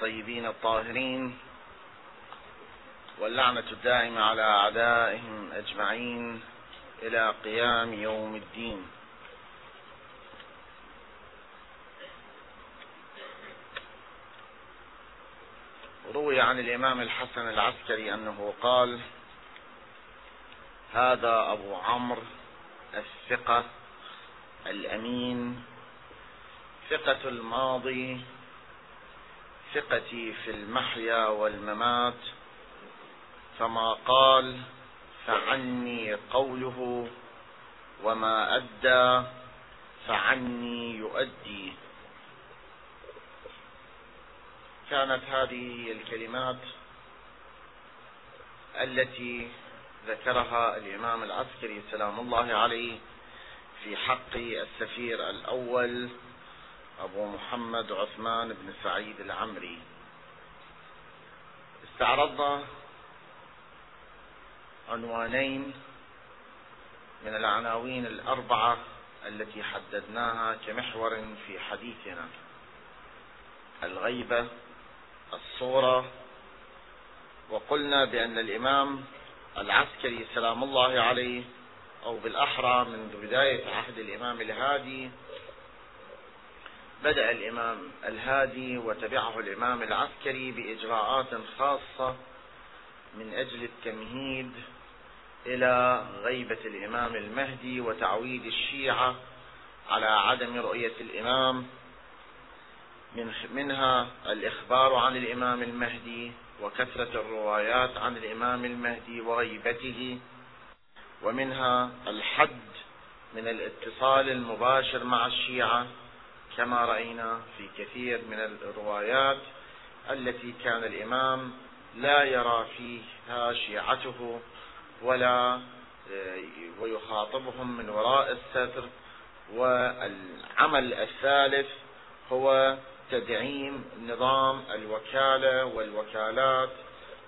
الطيبين الطاهرين واللعنة الدائمة على أعدائهم أجمعين إلى قيام يوم الدين. روي عن الإمام الحسن العسكري أنه قال هذا أبو عمرو الثقة الأمين ثقة الماضي ثقتي في المحيا والممات فما قال فعني قوله وما أدى فعني يؤدي. كانت هذه الكلمات التي ذكرها الإمام العسكري سلام الله عليه في حق السفير الأول أبو محمد عثمان بن سعيد العمري. استعرضنا عنوانين من العناوين الأربعة التي حددناها كمحور في حديثنا. الغيبة الصورة وقلنا بأن الإمام العسكري سلام الله عليه أو بالأحرى منذ بداية عهد الإمام الهادي بدأ الإمام الهادي وتبعه الإمام العسكري بإجراءات خاصة من أجل التمهيد إلى غيبة الإمام المهدي وتعويد الشيعة على عدم رؤية الإمام. من منها الإخبار عن الإمام المهدي وكثرة الروايات عن الإمام المهدي وغيبته. ومنها الحد من الاتصال المباشر مع الشيعة كما رأينا في كثير من الروايات التي كان الإمام لا يرى فيها شيعته ولا آه، ويخاطبهم من وراء الستر والعمل الثالث هو تدعيم نظام الوكالة والوكالات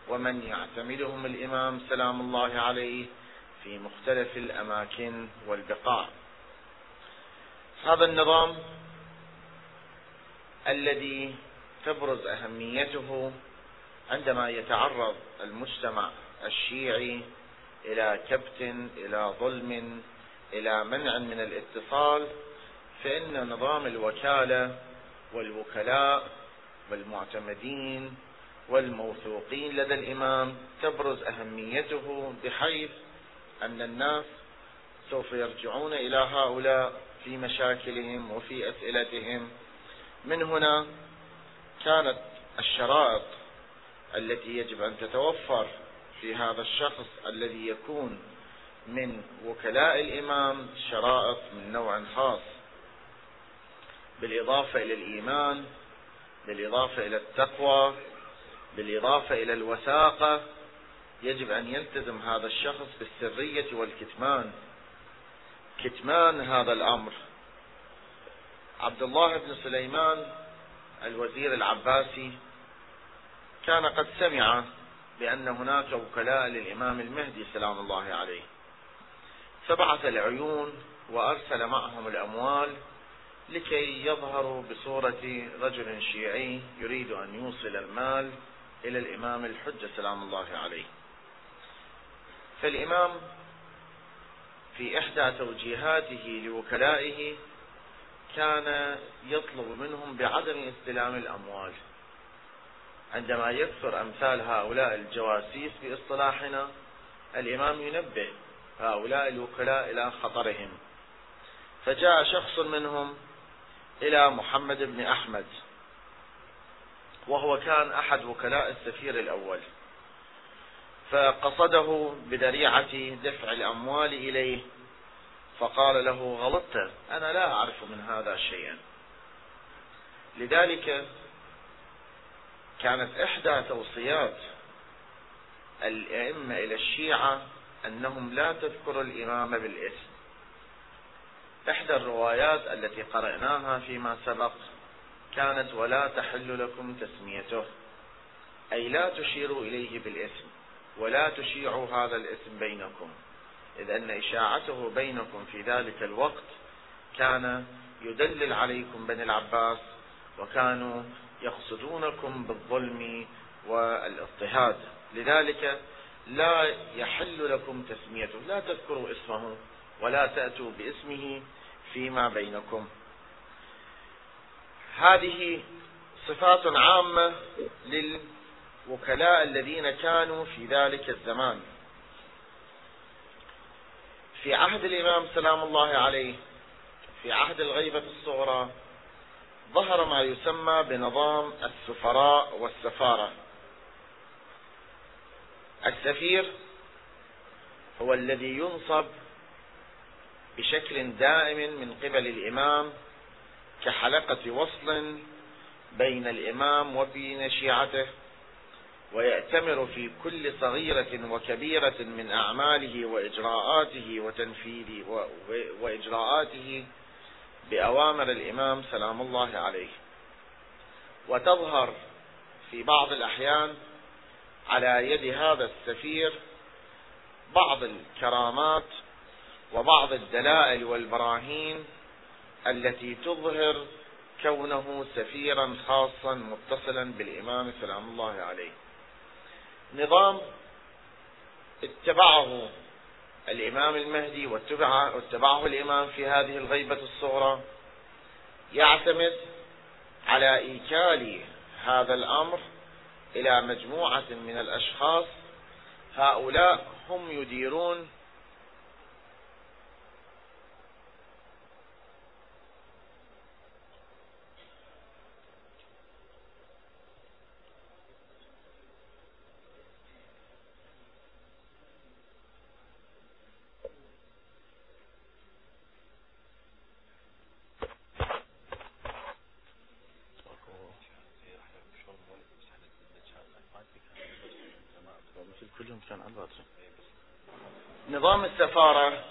ومن يعتمدهم الإمام سلام الله عليه في مختلف الأماكن والبقاع. هذا النظام الذي تبرز أهميته عندما يتعرض المجتمع الشيعي إلى كبت إلى ظلم إلى منع من الاتصال فإن نظام الوكالة والوكلاء والمعتمدين والموثوقين لدى الإمام تبرز أهميته بحيث أن الناس سوف يرجعون إلى هؤلاء في مشاكلهم وفي أسئلتهم. من هنا كانت الشرائط التي يجب أن تتوفر في هذا الشخص الذي يكون من وكلاء الإمام شرائط من نوع خاص بالإضافة إلى الإيمان بالإضافة إلى التقوى بالإضافة إلى الوثاقة يجب أن يلتزم هذا الشخص بالسرية والكتمان. كتمان هذا الأمر. عبد الله بن سليمان الوزير العباسي كان قد سمع بأن هناك وكلاء للإمام المهدي سلام الله عليه. فبعث العيون وأرسل معهم الأموال لكي يظهروا بصورة رجل شيعي يريد أن يوصل المال إلى الإمام الحجة سلام الله عليه. فالإمام في إحدى توجيهاته لوكلائه كان يطلب منهم بعدم استلام الأموال. عندما يكثر أمثال هؤلاء الجواسيس باصطلاحنا الإمام ينبه هؤلاء الوكلاء إلى خطرهم. فجاء شخص منهم إلى محمد بن أحمد وهو كان أحد وكلاء السفير الأول. فقصده بذريعة دفع الأموال إليه فقال له غلطت أنا لا أعرف من هذا شيئا. لذلك كانت إحدى توصيات الأئمة إلى الشيعة أنهم لا تذكروا الإمام بالاسم. إحدى الروايات التي قرأناها فيما سبق كانت ولا تحل لكم تسميته أي لا تشيروا إليه بالاسم ولا تشيعوا هذا الاسم بينكم. إذ أن إشاعته بينكم في ذلك الوقت كان يدلل عليكم بني العباس وكانوا يقصدونكم بالظلم والاضطهاد. لذلك لا يحل لكم تسميته. لا تذكروا اسمه ولا تأتوا باسمه فيما بينكم. هذه صفات عامة للوكلاء الذين كانوا في ذلك الزمان. في عهد الإمام سلام الله عليه في عهد الغيبة الصغرى ظهر ما يسمى بنظام السفراء والسفارة. السفير هو الذي ينصب بشكل دائم من قبل الإمام كحلقة وصل بين الإمام وبين شيعته. ويأتمر في كل صغيرة وكبيرة من أعماله وإجراءاته وتنفيذ وإجراءاته بأوامر الإمام سلام الله عليه. وتظهر في بعض الأحيان على يد هذا السفير بعض الكرامات وبعض الدلائل والبراهين التي تظهر كونه سفيرا خاصا متصلا بالإمام سلام الله عليه. نظام اتبعه الإمام المهدي واتبعه الإمام في هذه الغيبة الصغرى يعتمد على إيكال هذا الأمر إلى مجموعة من الأشخاص. هؤلاء هم يديرون نظام السفارة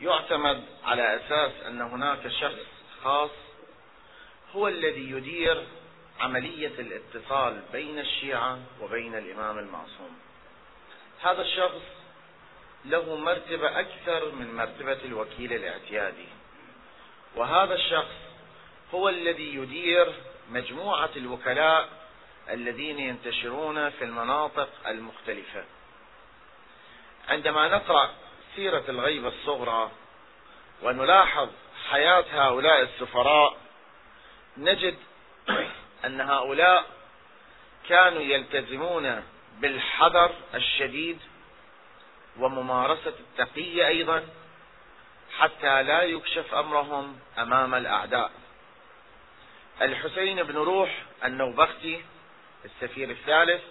يعتمد على أساس أن هناك شخص خاص هو الذي يدير عملية الاتصال بين الشيعة وبين الإمام المعصوم. هذا الشخص له مرتبة أكثر من مرتبة الوكيل الاعتيادي. وهذا الشخص هو الذي يدير مجموعة الوكلاء الذين ينتشرون في المناطق المختلفة. عندما نقرأ سيرة الغيبة الصغرى ونلاحظ حياة هؤلاء السفراء نجد أن هؤلاء كانوا يلتزمون بالحذر الشديد وممارسة التقية أيضا حتى لا يكشف أمرهم أمام الأعداء. الحسين بن روح النوبختي السفير الثالث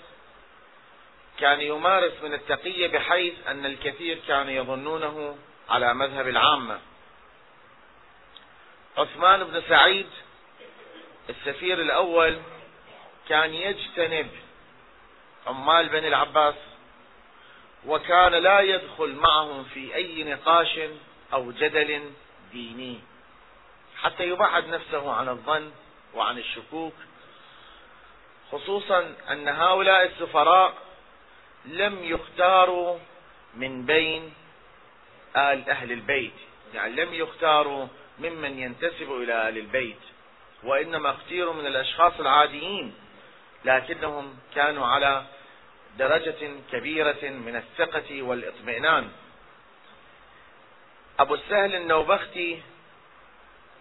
كان يمارس من التقية بحيث أن الكثير كانوا يظنونه على مذهب العامة. عثمان بن سعيد السفير الأول كان يجتنب عمال بني العباس وكان لا يدخل معهم في أي نقاش أو جدل ديني حتى يبعد نفسه عن الظن وعن الشكوك خصوصا أن هؤلاء السفراء لم يختاروا من بين آل أهل البيت. يعني لم يختاروا ممن ينتسب إلى آل البيت وإنما اختيروا من الأشخاص العاديين لكنهم كانوا على درجة كبيرة من الثقة والإطمئنان. أبو السهل النوبختي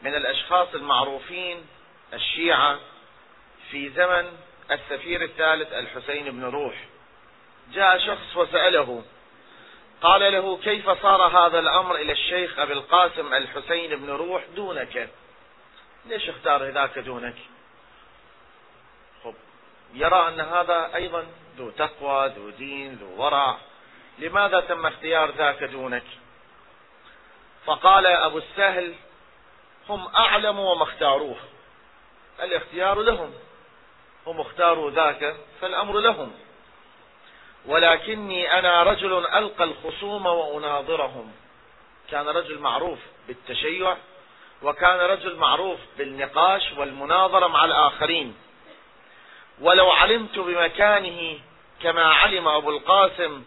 من الأشخاص المعروفين الشيعة في زمن السفير الثالث الحسين بن روح. جاء شخص وسأله قال له كيف صار هذا الأمر إلى الشيخ أبي القاسم الحسين بن روح دونك؟ ليش اختار ذاك دونك؟ خب يرى أن هذا أيضا ذو تقوى ذو دين ذو ورع. لماذا تم اختيار ذاك دونك؟ فقال أبو السهل هم أعلموا وما اختاروه. الاختيار لهم. هم اختاروا ذاك فالأمر لهم. ولكني أنا رجل ألقى الخصوم وأناظرهم. كان رجل معروف بالتشيع وكان رجل معروف بالنقاش والمناظرة مع الآخرين. ولو علمت بمكانه كما علم أبو القاسم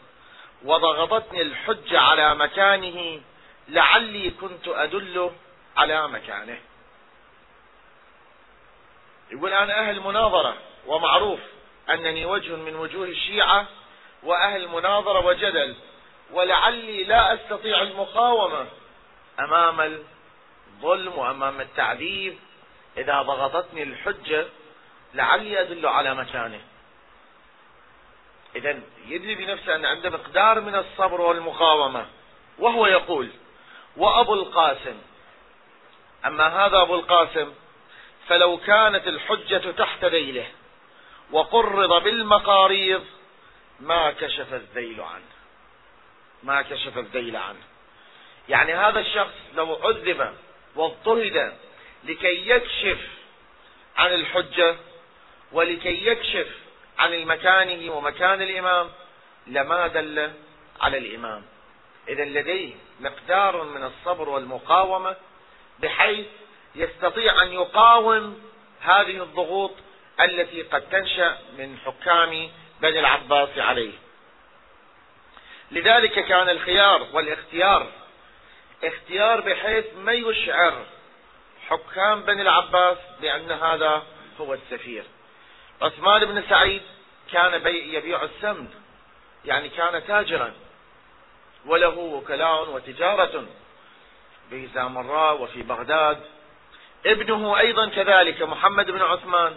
وضغطتني الحجة على مكانه لعلي كنت أدل على مكانه. يقول أنا أهل مناظرة ومعروف أنني وجه من وجوه الشيعة وأهل مناظرة وجدل ولعلي لا أستطيع المقاومة أمام الظلم وأمام التعذيب. إذا ضغطتني الحجة لعلي أدل على مكانه. إذا يدري بنفسه أن عنده مقدار من الصبر والمقاومة وهو يقول وأبو القاسم. أما هذا أبو القاسم فلو كانت الحجة تحت ذيله وقرض بالمقاريض ما كشف الذيل عنه. ما كشف الذيل عنه. يعني هذا الشخص لو عذب واضطهد لكي يكشف عن الحجة ولكي يكشف عن مكانه ومكان الإمام لما دل على الإمام. إذا لديه مقدار من الصبر والمقاومة بحيث يستطيع أن يقاوم هذه الضغوط التي قد تنشأ من حكام بني العباس عليه. لذلك كان الخيار والاختيار اختيار بحيث ما يشعر حكام بني العباس بأن هذا هو السفير. عثمان بن سعيد كان يبيع السمن يعني كان تاجرا وله وكلاء وتجارة بزامراء وفي بغداد. ابنه أيضا كذلك محمد بن عثمان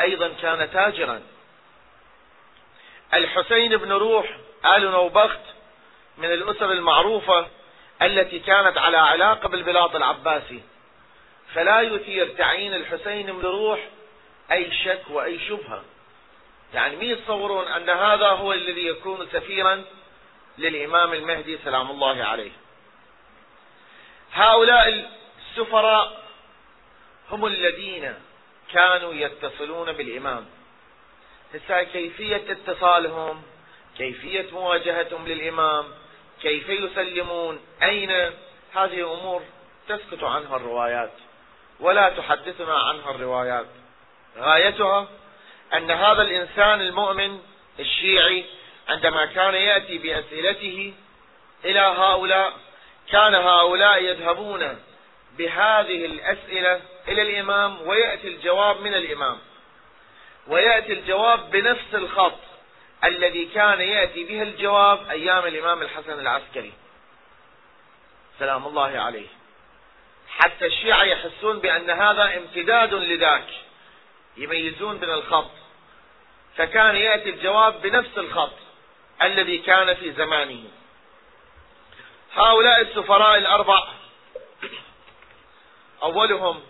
أيضا كان تاجرا. الحسين بن روح آل نوبخت من الأسر المعروفة التي كانت على علاقة بالبلاط العباسي. فلا يثير تعيين الحسين بن روح أي شك وأي شبهة. يعني مين يتصورون أن هذا هو الذي يكون سفيرا للإمام المهدي؟ سلام الله عليه. هؤلاء السفراء هم الذين كانوا يتصلون بالإمام. هسه كيفية اتصالهم؟ كيفية مواجهتهم للإمام؟ كيف يسلمون؟ أين؟ هذه أمور تسكت عنها الروايات ولا تحدثنا عنها الروايات. غايتها أن هذا الإنسان المؤمن الشيعي عندما كان يأتي بأسئلته إلى هؤلاء كان هؤلاء يذهبون بهذه الأسئلة إلى الإمام ويأتي الجواب من الإمام. ويأتي الجواب بنفس الخط الذي كان يأتي به الجواب أيام الإمام الحسن العسكري. سلام الله عليه. حتى الشيعة يحسون بأن هذا امتداد لذاك. يميزون بين الخط. فكان يأتي الجواب بنفس الخط الذي كان في زمانه. هؤلاء السفراء الأربع أولهم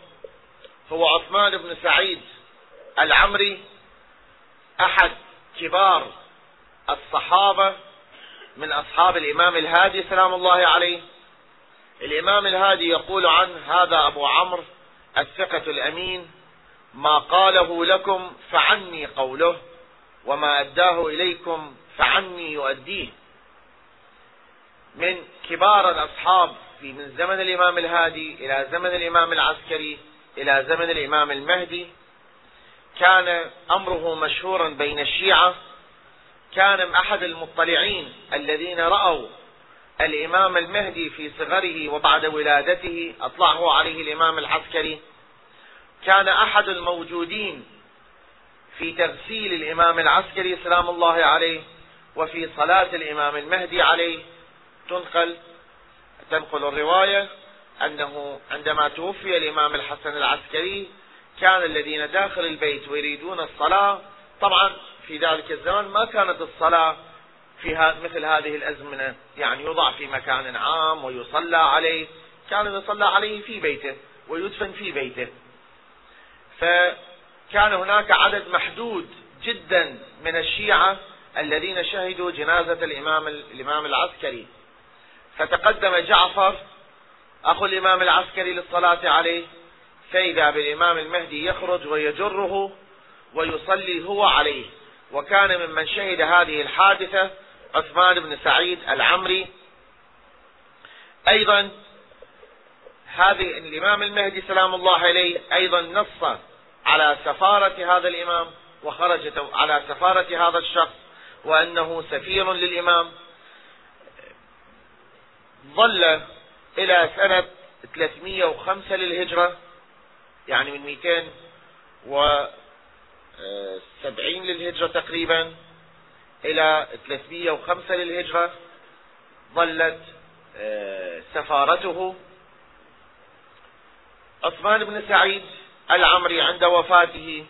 هو عثمان بن سعيد العمري أحد كبار الصحابة من أصحاب الإمام الهادي سلام الله عليه. الإمام الهادي يقول عنه هذا أبو عمرو الثقة الأمين ما قاله لكم فعني قوله وما أداه إليكم فعني يؤديه. من كبار الأصحاب في من زمن الإمام الهادي إلى زمن الإمام العسكري إلى زمن الإمام المهدي كان أمره مشهورا بين الشيعة كان أحد المطلعين الذين رأوا الإمام المهدي في صغره وبعد ولادته أطلعه عليه الإمام العسكري كان أحد الموجودين في تغسيل الإمام العسكري سلام الله عليه وفي صلاة الإمام المهدي عليه. تنقل تنقل الرواية. أنه عندما توفي الإمام الحسن العسكري كان الذين داخل البيت ويريدون الصلاة طبعا في ذلك الزمن ما كانت الصلاة في مثل هذه الأزمنة. يعني يوضع في مكان عام ويصلى عليه. كان يصلى عليه في بيته ويدفن في بيته. فكان هناك عدد محدود جدا من الشيعة الذين شهدوا جنازة الإمام الإمام العسكري. فتقدم جعفر أخو الإمام العسكري للصلاة عليه فإذا بالإمام المهدي يخرج ويجره ويصلي هو عليه. وكان ممن شهد هذه الحادثة عثمان بن سعيد العمري. أيضا هذه الإمام المهدي سلام الله عليه أيضا نص على سفارة هذا الإمام وخرجت على سفارة هذا الشخص وأنه سفير للإمام. ظل إلى سنة 305 للهجرة يعني من وسبعين للهجرة تقريبا إلى 305 للهجرة ظلت آه، سفارته. عثمان بن سعيد العمري عند وفاته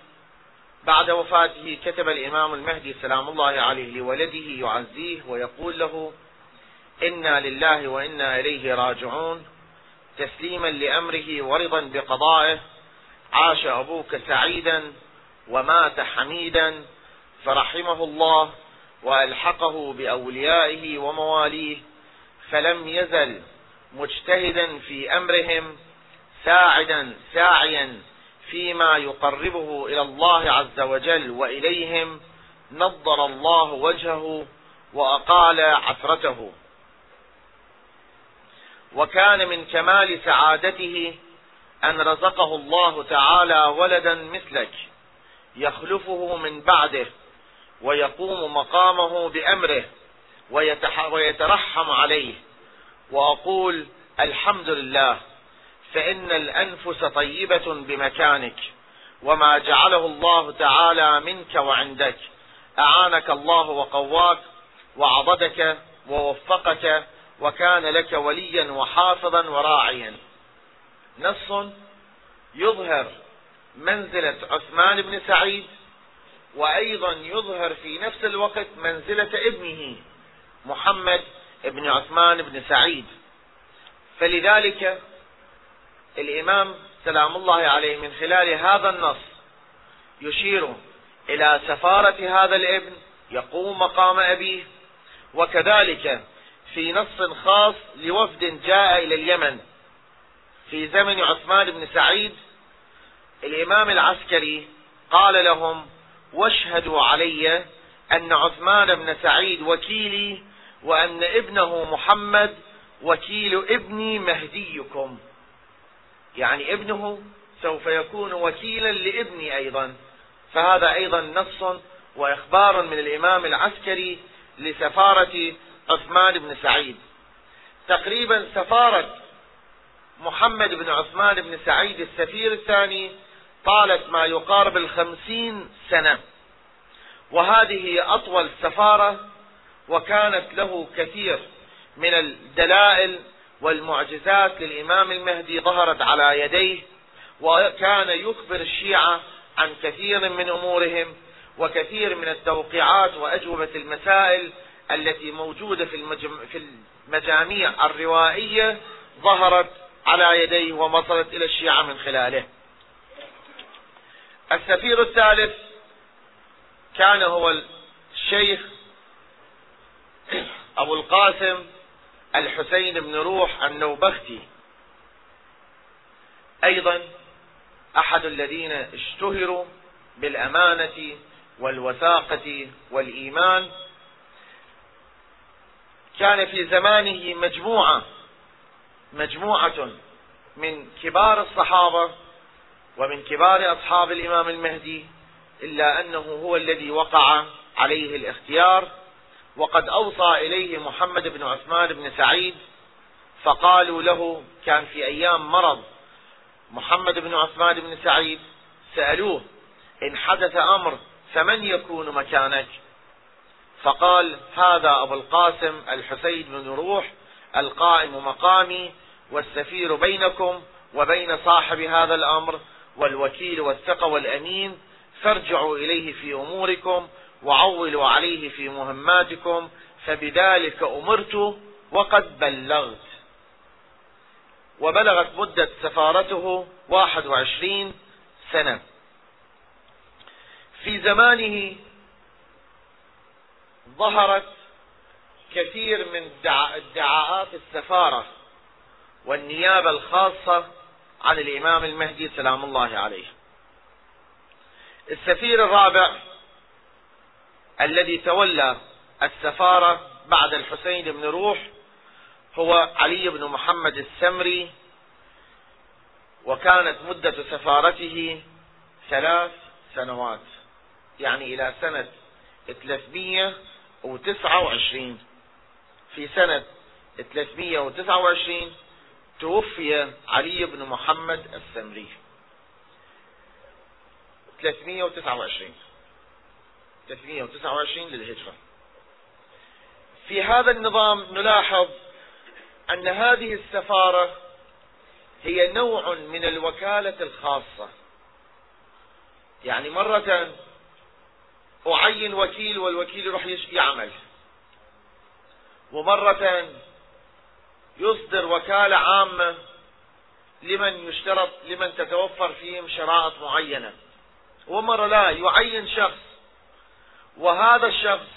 بعد وفاته كتب الإمام المهدي سلام الله عليه لولده يعزيه ويقول له إنا لله وإنا إليه راجعون. تسليما لأمره ورضا بقضائه. عاش أبوك سعيدا ومات حميدا. فرحمه الله وألحقه بأوليائه ومواليه. فلم يزل مجتهدا في أمرهم ساعدا ساعيا فيما يقربه إلى الله عز وجل وإليهم. نضر الله وجهه وأقال عثرته. وكان من كمال سعادته أن رزقه الله تعالى ولدا مثلك يخلفه من بعده ويقوم مقامه بأمره ويترحم عليه. وأقول الحمد لله فإن الأنفس طيبة بمكانك وما جعله الله تعالى منك وعندك. أعانك الله وقواك وعضدك ووفقك وكان لك وليا وحافظا وراعيا. نص يظهر منزلة عثمان بن سعيد وأيضا يظهر في نفس الوقت منزلة ابنه محمد بن عثمان بن سعيد. فلذلك الإمام سلام الله عليه من خلال هذا النص يشير إلى سفارة هذا الابن يقوم مقام أبيه وكذلك في نص خاص لوفد جاء إلى اليمن. في زمن عثمان بن سعيد الإمام العسكري قال لهم واشهدوا علي أن عثمان بن سعيد وكيلي وأن ابنه محمد وكيل ابني مهديكم. يعني ابنه سوف يكون وكيلا لابني أيضا. فهذا أيضا نص وإخبار من الإمام العسكري لسفارة عثمان بن سعيد. تقريبا سفارة محمد بن عثمان بن سعيد السفير الثاني طالت ما يقارب الخمسين سنة. وهذه أطول سفارة وكانت له كثير من الدلائل والمعجزات للإمام المهدي ظهرت على يديه وكان يخبر الشيعة عن كثير من أمورهم وكثير من التوقيعات وأجوبة المسائل التي موجودة في, المجاميع الروائية ظهرت على يديه ووصلت إلى الشيعة من خلاله. السفير الثالث كان هو الشيخ أبو القاسم الحسين بن روح النوبختي. أيضا أحد الذين اشتهروا بالأمانة والوثاقة والإيمان كان في زمانه مجموعة مجموعة من كبار الصحابة ومن كبار أصحاب الإمام المهدي إلا أنه هو الذي وقع عليه الاختيار وقد أوصى إليه محمد بن عثمان بن سعيد فقالوا له كان في أيام مرض محمد بن عثمان بن سعيد سألوه إن حدث أمر فمن يكون مكانك؟ فقال هذا أبو القاسم الحسين بن روح القائم مقامي والسفير بينكم وبين صاحب هذا الأمر والوكيل والثقة والأمين فارجعوا إليه في أموركم وعولوا عليه في مهماتكم فبذلك أمرت وقد بلغت. وبلغت مدة سفارته واحد وعشرين سنة. في زمانه ظهرت كثير من ادعاءات السفارة والنيابة الخاصة عن الإمام المهدي سلام الله عليه. السفير الرابع الذي تولى السفارة بعد الحسين بن روح هو علي بن محمد السمري وكانت مدة سفارته ثلاث سنوات يعني إلى سنة 329 في سنة 329 توفي علي بن محمد السمري 329 329 للهجرة. في هذا النظام نلاحظ أن هذه السفارة هي نوع من الوكالة الخاصة. يعني مرة أعين وكيل والوكيل يروح يعمل. ومرة يصدر وكالة عامة لمن يشترط لمن تتوفر فيهم شرائط معينة. ومرة لا يعين شخص. وهذا الشخص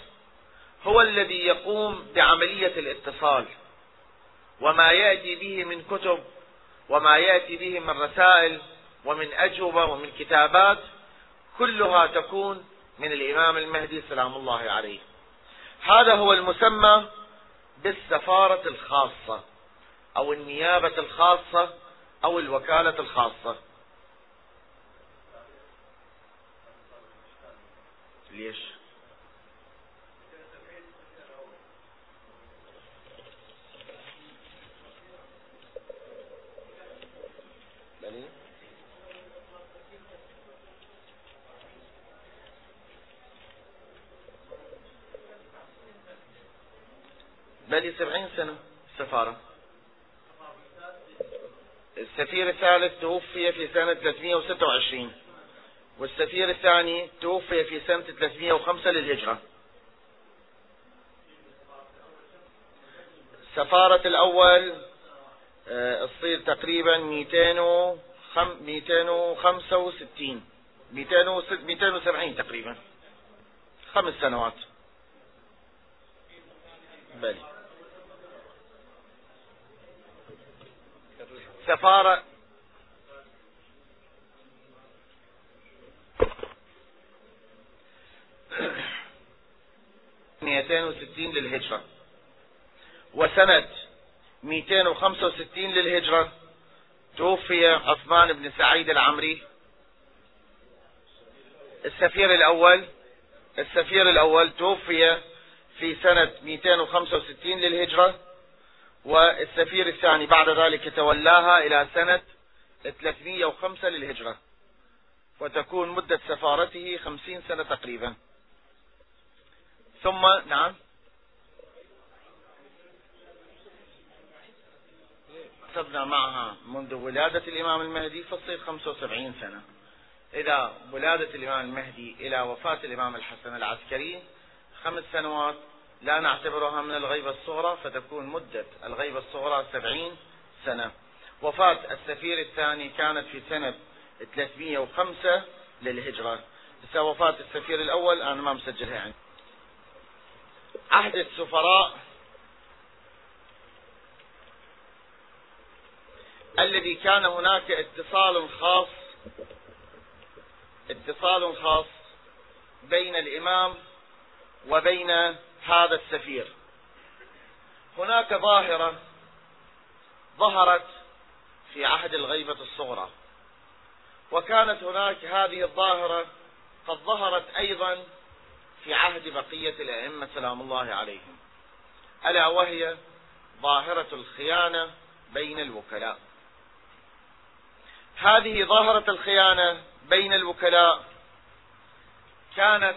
هو الذي يقوم بعملية الاتصال. وما يأتي به من كتب وما يأتي به من رسائل ومن أجوبة ومن كتابات كلها تكون من الإمام المهدي سلام الله عليه هذا هو المسمى بالسفارة الخاصة أو النيابة الخاصة أو الوكالة الخاصة ليش؟ بل سبعين سنة السفارة السفير الثالث توفي في سنة 326 والسفير الثاني توفي في سنة 305 للهجرة. سفارة الأول آه، تصير تقريبا 265 270 تقريبا. خمس سنوات. بلي. سفارة. مئتين وستين للهجرة. وسنة مئتين وخمسة وستين للهجرة. توفي عثمان بن سعيد العمري. السفير الأول السفير الأول توفي في سنة 265 للهجرة. والسفير الثاني بعد ذلك تولاها إلى سنة 305 للهجرة وتكون مدة سفارته 50 سنة تقريبا. ثم نعم. حسبنا معها منذ ولادة الإمام المهدي فتصير 75 سنة. إذا ولادة الإمام المهدي إلى وفاة الإمام الحسن العسكري خمس سنوات لا نعتبرها من الغيبة الصغرى فتكون مدة الغيبة الصغرى سبعين سنة. وفاة السفير الثاني كانت في سنة 305 للهجرة. بس وفاة السفير الأول أنا ما مسجلها يعني. عهد السفراء الذي كان هناك اتصال خاص اتصال خاص بين الإمام وبين هذا السفير. هناك ظاهرة ظهرت في عهد الغيبة الصغرى. وكانت هناك هذه الظاهرة قد ظهرت أيضا في عهد بقية الأئمة سلام الله عليهم. ألا وهي ظاهرة الخيانة بين الوكلاء. هذه ظاهرة الخيانة بين الوكلاء كانت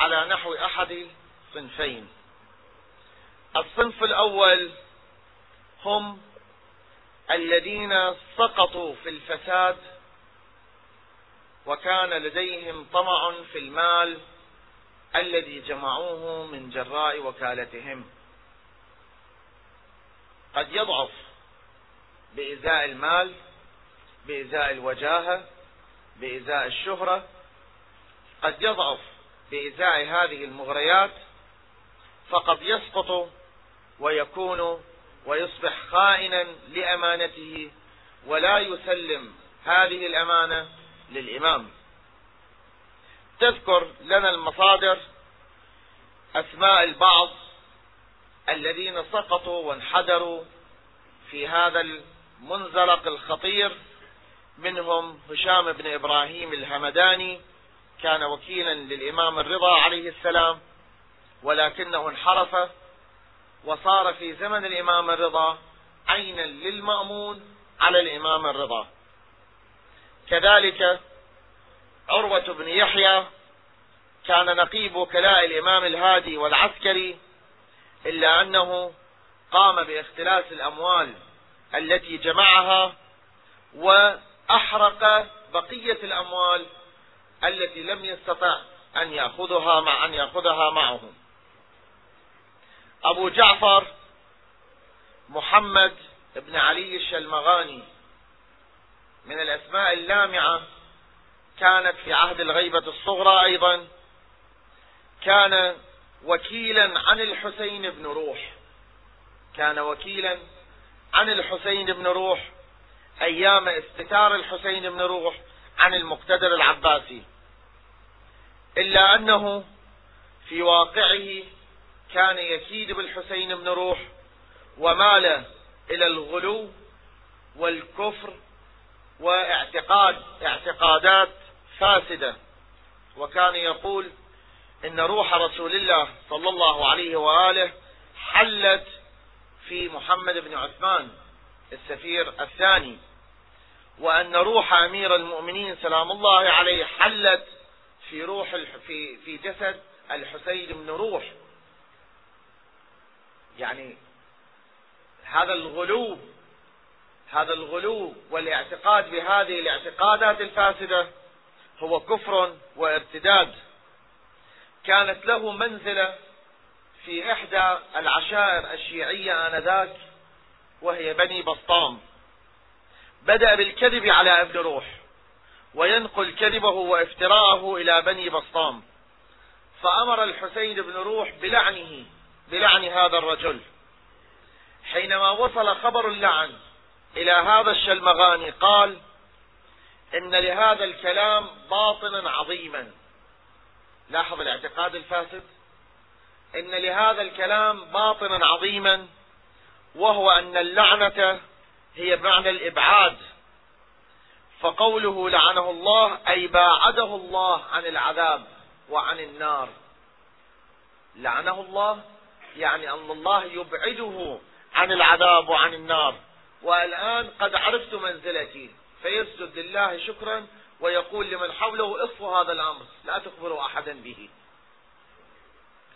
على نحو أحد صنفين الصنف الأول هم الذين سقطوا في الفساد وكان لديهم طمع في المال الذي جمعوه من جراء وكالتهم. قد يضعف بإزاء المال بإزاء الوجاهة بإزاء الشهرة قد يضعف بإزاء هذه المغريات فقد يسقط ويكون ويصبح خائنا لأمانته ولا يسلم هذه الأمانة للإمام. تذكر لنا المصادر أسماء البعض الذين سقطوا وانحدروا في هذا المنزلق الخطير. منهم هشام بن إبراهيم الهمداني كان وكيلا للإمام الرضا عليه السلام ولكنه انحرف وصار في زمن الإمام الرضا عينا للمأمون على الإمام الرضا. كذلك عروة بن يحيى كان نقيب وكلاء الإمام الهادي والعسكري إلا أنه قام باختلاس الأموال التي جمعها وأحرق بقية الأموال التي لم يستطع أن يأخذها مع أن يأخذها معه أبو جعفر محمد بن علي الشلمغاني من الأسماء اللامعة كانت في عهد الغيبة الصغرى أيضا كان وكيلا عن الحسين بن روح. كان وكيلا عن الحسين بن روح أيام استتار الحسين بن روح عن المقتدر العباسي. إلا أنه في واقعه كان يكيد بالحسين بن روح ومال إلى الغلو والكفر واعتقاد اعتقادات فاسدة. وكان يقول إن روح رسول الله صلى الله عليه وآله حلت في محمد بن عثمان السفير الثاني وأن روح أمير المؤمنين سلام الله عليه حلت في روح في في جسد الحسين بن روح. يعني هذا الغلو هذا الغلو والاعتقاد بهذه الاعتقادات الفاسدة هو كفر وارتداد. كانت له منزلة في إحدى العشائر الشيعية آنذاك وهي بني بسطام. بدأ بالكذب على ابن روح وينقل كذبه وافتراءه إلى بني بسطام. فأمر الحسين بن روح بلعنه بلعن هذا الرجل. حينما وصل خبر اللعن إلى هذا الشلمغاني قال إن لهذا الكلام باطنا عظيما. لاحظ الاعتقاد الفاسد؟ إن لهذا الكلام باطنا عظيما وهو أن اللعنة هي بمعنى الإبعاد. فقوله لعنه الله أي باعده الله عن العذاب وعن النار. لعنه الله؟ يعني أن الله يبعده عن العذاب وعن النار. والآن قد عرفت منزلتي. فيسجد لله شكرا ويقول لمن حوله اصفوا هذا الأمر لا تخبروا أحدا به.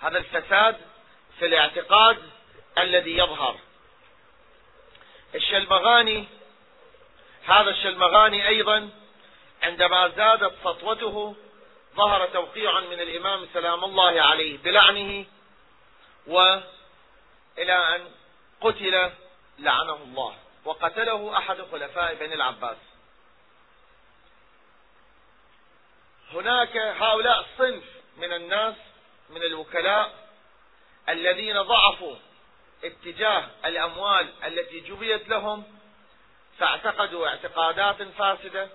هذا الفساد في الاعتقاد الذي يظهر. الشلمغاني هذا الشلمغاني أيضا عندما زادت سطوته ظهر توقيع من الإمام سلام الله عليه بلعنه وإلى أن قتل لعنه الله وقتله أحد خلفاء بني العباس. هناك هؤلاء صنف من الناس من الوكلاء الذين ضعفوا اتجاه الأموال التي جبيت لهم فاعتقدوا اعتقادات فاسدة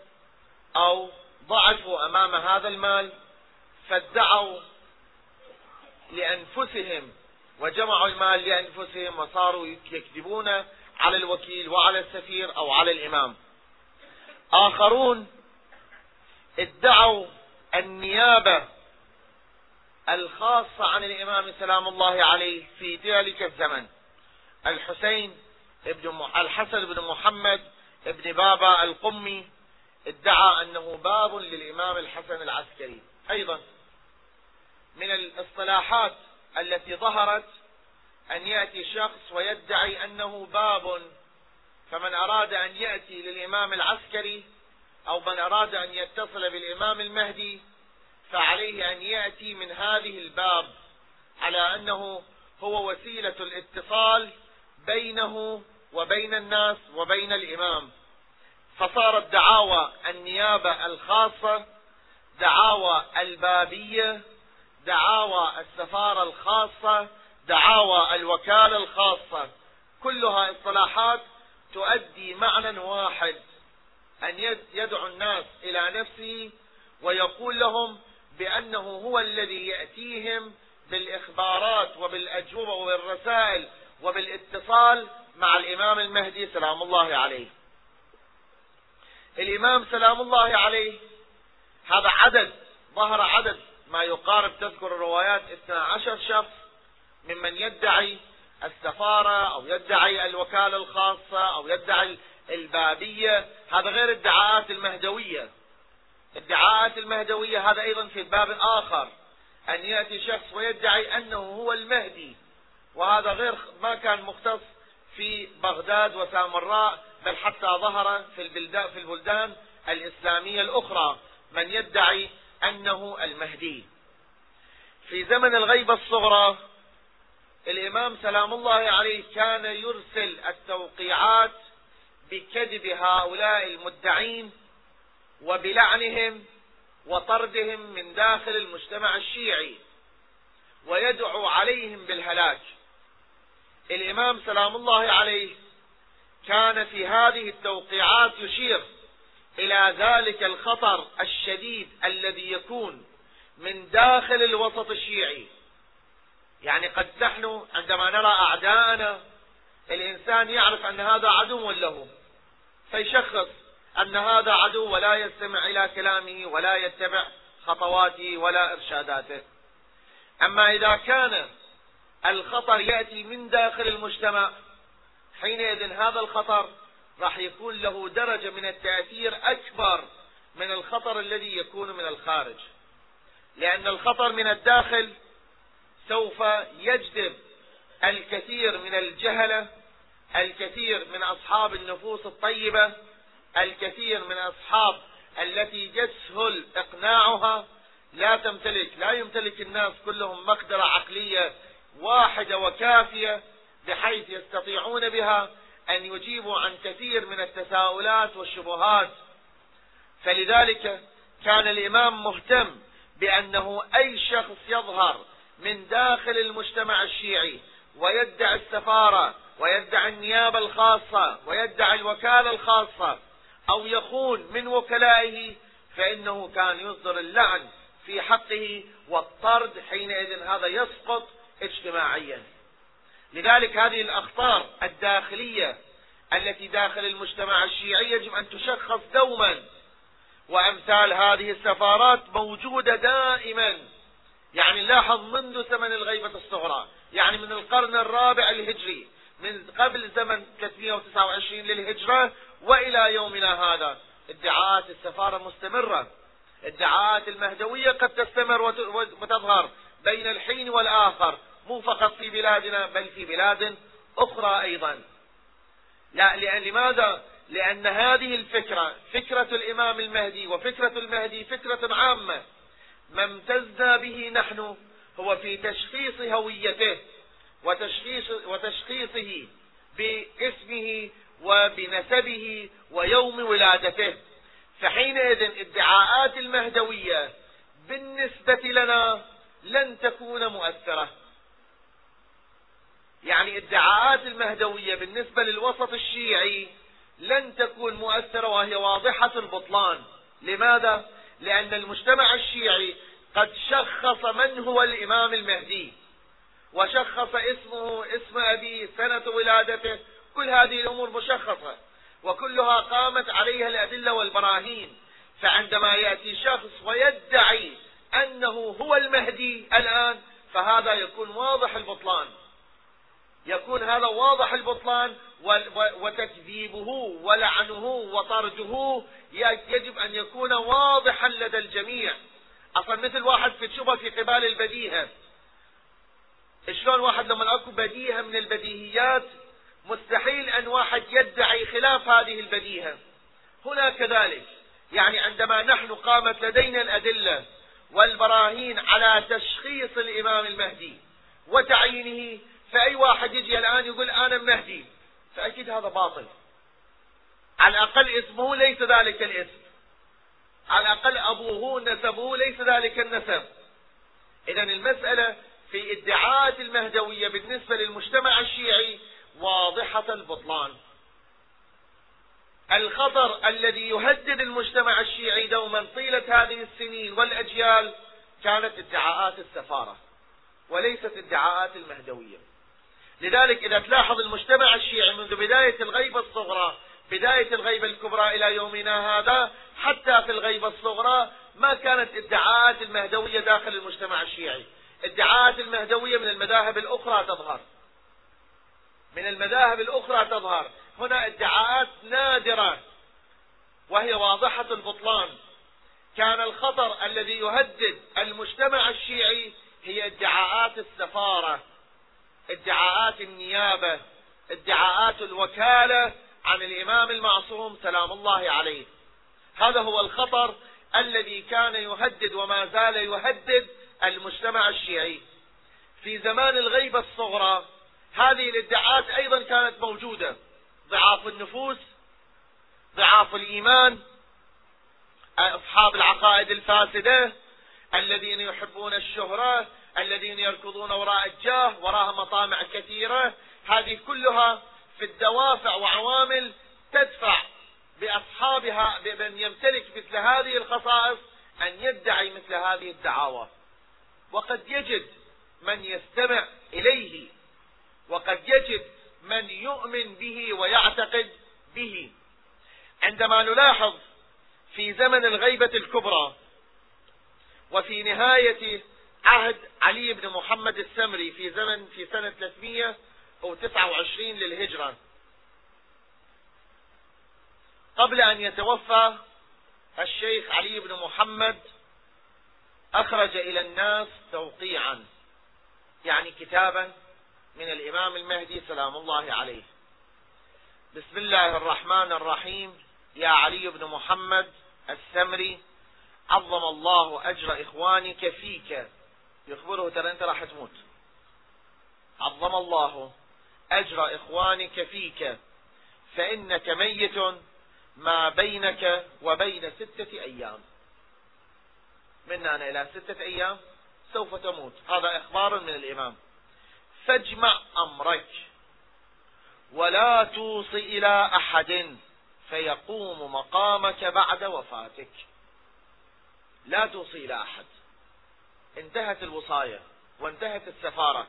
أو ضعفوا أمام هذا المال فادعوا لأنفسهم وجمعوا المال لأنفسهم وصاروا يكذبون على الوكيل وعلى السفير أو على الإمام. آخرون ادعوا النيابة الخاصة عن الإمام سلام الله عليه في ذلك الزمن. الحسين ابن الحسن بن محمد ابن بابا القمي ادعى أنه باب للإمام الحسن العسكري. أيضا من الاصطلاحات التي ظهرت أن يأتي شخص ويدعي أنه باب فمن أراد أن يأتي للإمام العسكري أو من أراد أن يتصل بالإمام المهدي فعليه أن يأتي من هذه الباب على أنه هو وسيلة الاتصال بينه وبين الناس وبين الإمام. فصارت دعاوى النيابة الخاصة دعاوى البابية دعاوى السفارة الخاصة دعاوى الوكالة الخاصة. كلها اصطلاحات تؤدي معنى واحد أن يدعو الناس إلى نفسه ويقول لهم بأنه هو الذي يأتيهم بالإخبارات وبالأجوبة وبالرسائل وبالاتصال مع الإمام المهدي سلام الله عليه. الإمام سلام الله عليه هذا عدد ظهر عدد ما يقارب تذكر الروايات 12 شخص ممن يدعي السفارة أو يدعي الوكالة الخاصة أو يدعي البابية. هذا غير الدعاءات المهدوية. ادعاءات المهدوية هذا أيضا في باب آخر. أن يأتي شخص ويدعي أنه هو المهدي. وهذا غير ما كان مختص في بغداد وسامراء بل حتى ظهر في البلدان, في البلدان الإسلامية الأخرى. من يدعي أنه المهدي. في زمن الغيبة الصغرى الإمام سلام الله عليه كان يرسل التوقيعات بكذب هؤلاء المدعين وبلعنهم وطردهم من داخل المجتمع الشيعي ويدعو عليهم بالهلاك. الإمام سلام الله عليه كان في هذه التوقيعات يشير إلى ذلك الخطر الشديد الذي يكون من داخل الوسط الشيعي. يعني قد نحن عندما نرى أعداءنا الإنسان يعرف أن هذا عدو له فيشخص أن هذا عدو ولا يستمع إلى كلامه ولا يتبع خطواته ولا إرشاداته. أما إذا كان الخطر يأتي من داخل المجتمع حينئذ هذا الخطر راح يكون له درجة من التأثير أكبر من الخطر الذي يكون من الخارج. لأن الخطر من الداخل سوف يجذب الكثير من الجهلة الكثير من أصحاب النفوس الطيبة الكثير من أصحاب التي يسهل إقناعها. لا تمتلك لا يمتلك الناس كلهم مقدرة عقلية واحدة وكافية بحيث يستطيعون بها. أن يجيبوا عن كثير من التساؤلات والشبهات. فلذلك كان الإمام مهتم بأنه أي شخص يظهر من داخل المجتمع الشيعي ويدعي السفارة ويدعي النيابة الخاصة ويدعي الوكالة الخاصة أو يخون من وكلائه فإنه كان يصدر اللعن في حقه والطرد حينئذ هذا يسقط اجتماعيا. لذلك هذه الأخطار الداخلية التي داخل المجتمع الشيعي يجب أن تشخص دوما وأمثال هذه السفارات موجودة دائما. يعني لاحظ منذ زمن الغيبة الصغرى يعني من القرن الرابع الهجري من قبل زمن 329 للهجرة وإلى يومنا هذا. ادعاءات السفارة مستمرة. ادعاءات المهدوية قد تستمر وتظهر بين الحين والآخر. مو فقط في بلادنا بل في بلاد أخرى أيضا. لا لأن لماذا؟ لأن هذه الفكرة فكرة الإمام المهدي وفكرة المهدي فكرة عامة. ما امتزنا به نحن هو في تشخيص هويته وتشخيص وتشخيصه باسمه وبنسبه ويوم ولادته. فحينئذ ادعاءات المهدوية بالنسبة لنا لن تكون مؤثرة. يعني ادعاءات المهدوية بالنسبة للوسط الشيعي لن تكون مؤثرة وهي واضحة البطلان. لماذا؟ لأن المجتمع الشيعي قد شخص من هو الإمام المهدي وشخص اسمه اسم أبيه سنة ولادته كل هذه الأمور مشخصة وكلها قامت عليها الأدلة والبراهين. فعندما يأتي شخص ويدعي أنه هو المهدي الآن فهذا يكون واضح البطلان. يكون هذا واضح البطلان وتكذيبه ولعنه وطرده. يجب أن يكون واضحا لدى الجميع. أصلا مثل واحد في شبه في قبال البديهة. شلون واحد لما أكو بديهة من البديهيات مستحيل أن واحد يدعي خلاف هذه البديهة. هنا كذلك. يعني عندما نحن قامت لدينا الأدلة والبراهين على تشخيص الإمام المهدي وتعيينه فأي واحد يجي الآن يقول أنا المهدي فأكيد هذا باطل. على الأقل اسمه ليس ذلك الاسم. على الأقل أبوه نسبه ليس ذلك النسب. إذا المسألة في ادعاءات المهدوية بالنسبة للمجتمع الشيعي واضحة البطلان. الخطر الذي يهدد المجتمع الشيعي دوما طيلة هذه السنين والأجيال كانت ادعاءات السفارة وليست ادعاءات المهدوية. لذلك إذا تلاحظ المجتمع الشيعي منذ بداية الغيبة الصغرى بداية الغيبة الكبرى إلى يومنا هذا حتى في الغيبة الصغرى ما كانت ادعاءات المهدوية داخل المجتمع الشيعي. ادعاءات المهدوية من المذاهب الأخرى تظهر. من المذاهب الأخرى تظهر. هنا ادعاءات نادرة. وهي واضحة البطلان. كان الخطر الذي يهدد المجتمع الشيعي هي ادعاءات السفارة. ادعاءات النيابة ادعاءات الوكالة عن الإمام المعصوم سلام الله عليه. هذا هو الخطر الذي كان يهدد وما زال يهدد المجتمع الشيعي. في زمان الغيبة الصغرى هذه الادعاءات أيضا كانت موجودة. ضعاف النفوس ضعاف الإيمان أصحاب العقائد الفاسدة الذين يحبون الشهرة الذين يركضون وراء الجاه وراء مطامع كثيرة. هذه كلها في الدوافع وعوامل تدفع بأصحابها بمن يمتلك مثل هذه الخصائص أن يدعي مثل هذه الدعاوى. وقد يجد من يستمع إليه وقد يجد من يؤمن به ويعتقد به. عندما نلاحظ في زمن الغيبة الكبرى وفي نهاية عهد علي بن محمد السمري في زمن في سنة 329 للهجرة. قبل أن يتوفى الشيخ علي بن محمد أخرج إلى الناس توقيعا يعني كتابا من الإمام المهدي سلام الله عليه. بسم الله الرحمن الرحيم. يا علي بن محمد السمري عظم الله أجر إخوانك فيك. يخبره ترى أنت راح تموت. عظم الله أجر إخوانك فيك فإنك ميت ما بينك وبين ستة أيام. من هنا إلى ستة أيام سوف تموت. هذا إخبار من الإمام. فاجمع أمرك ولا توصي إلى أحد فيقوم مقامك بعد وفاتك. لا توصي إلى أحد. انتهت الوصاية وانتهت السفارة.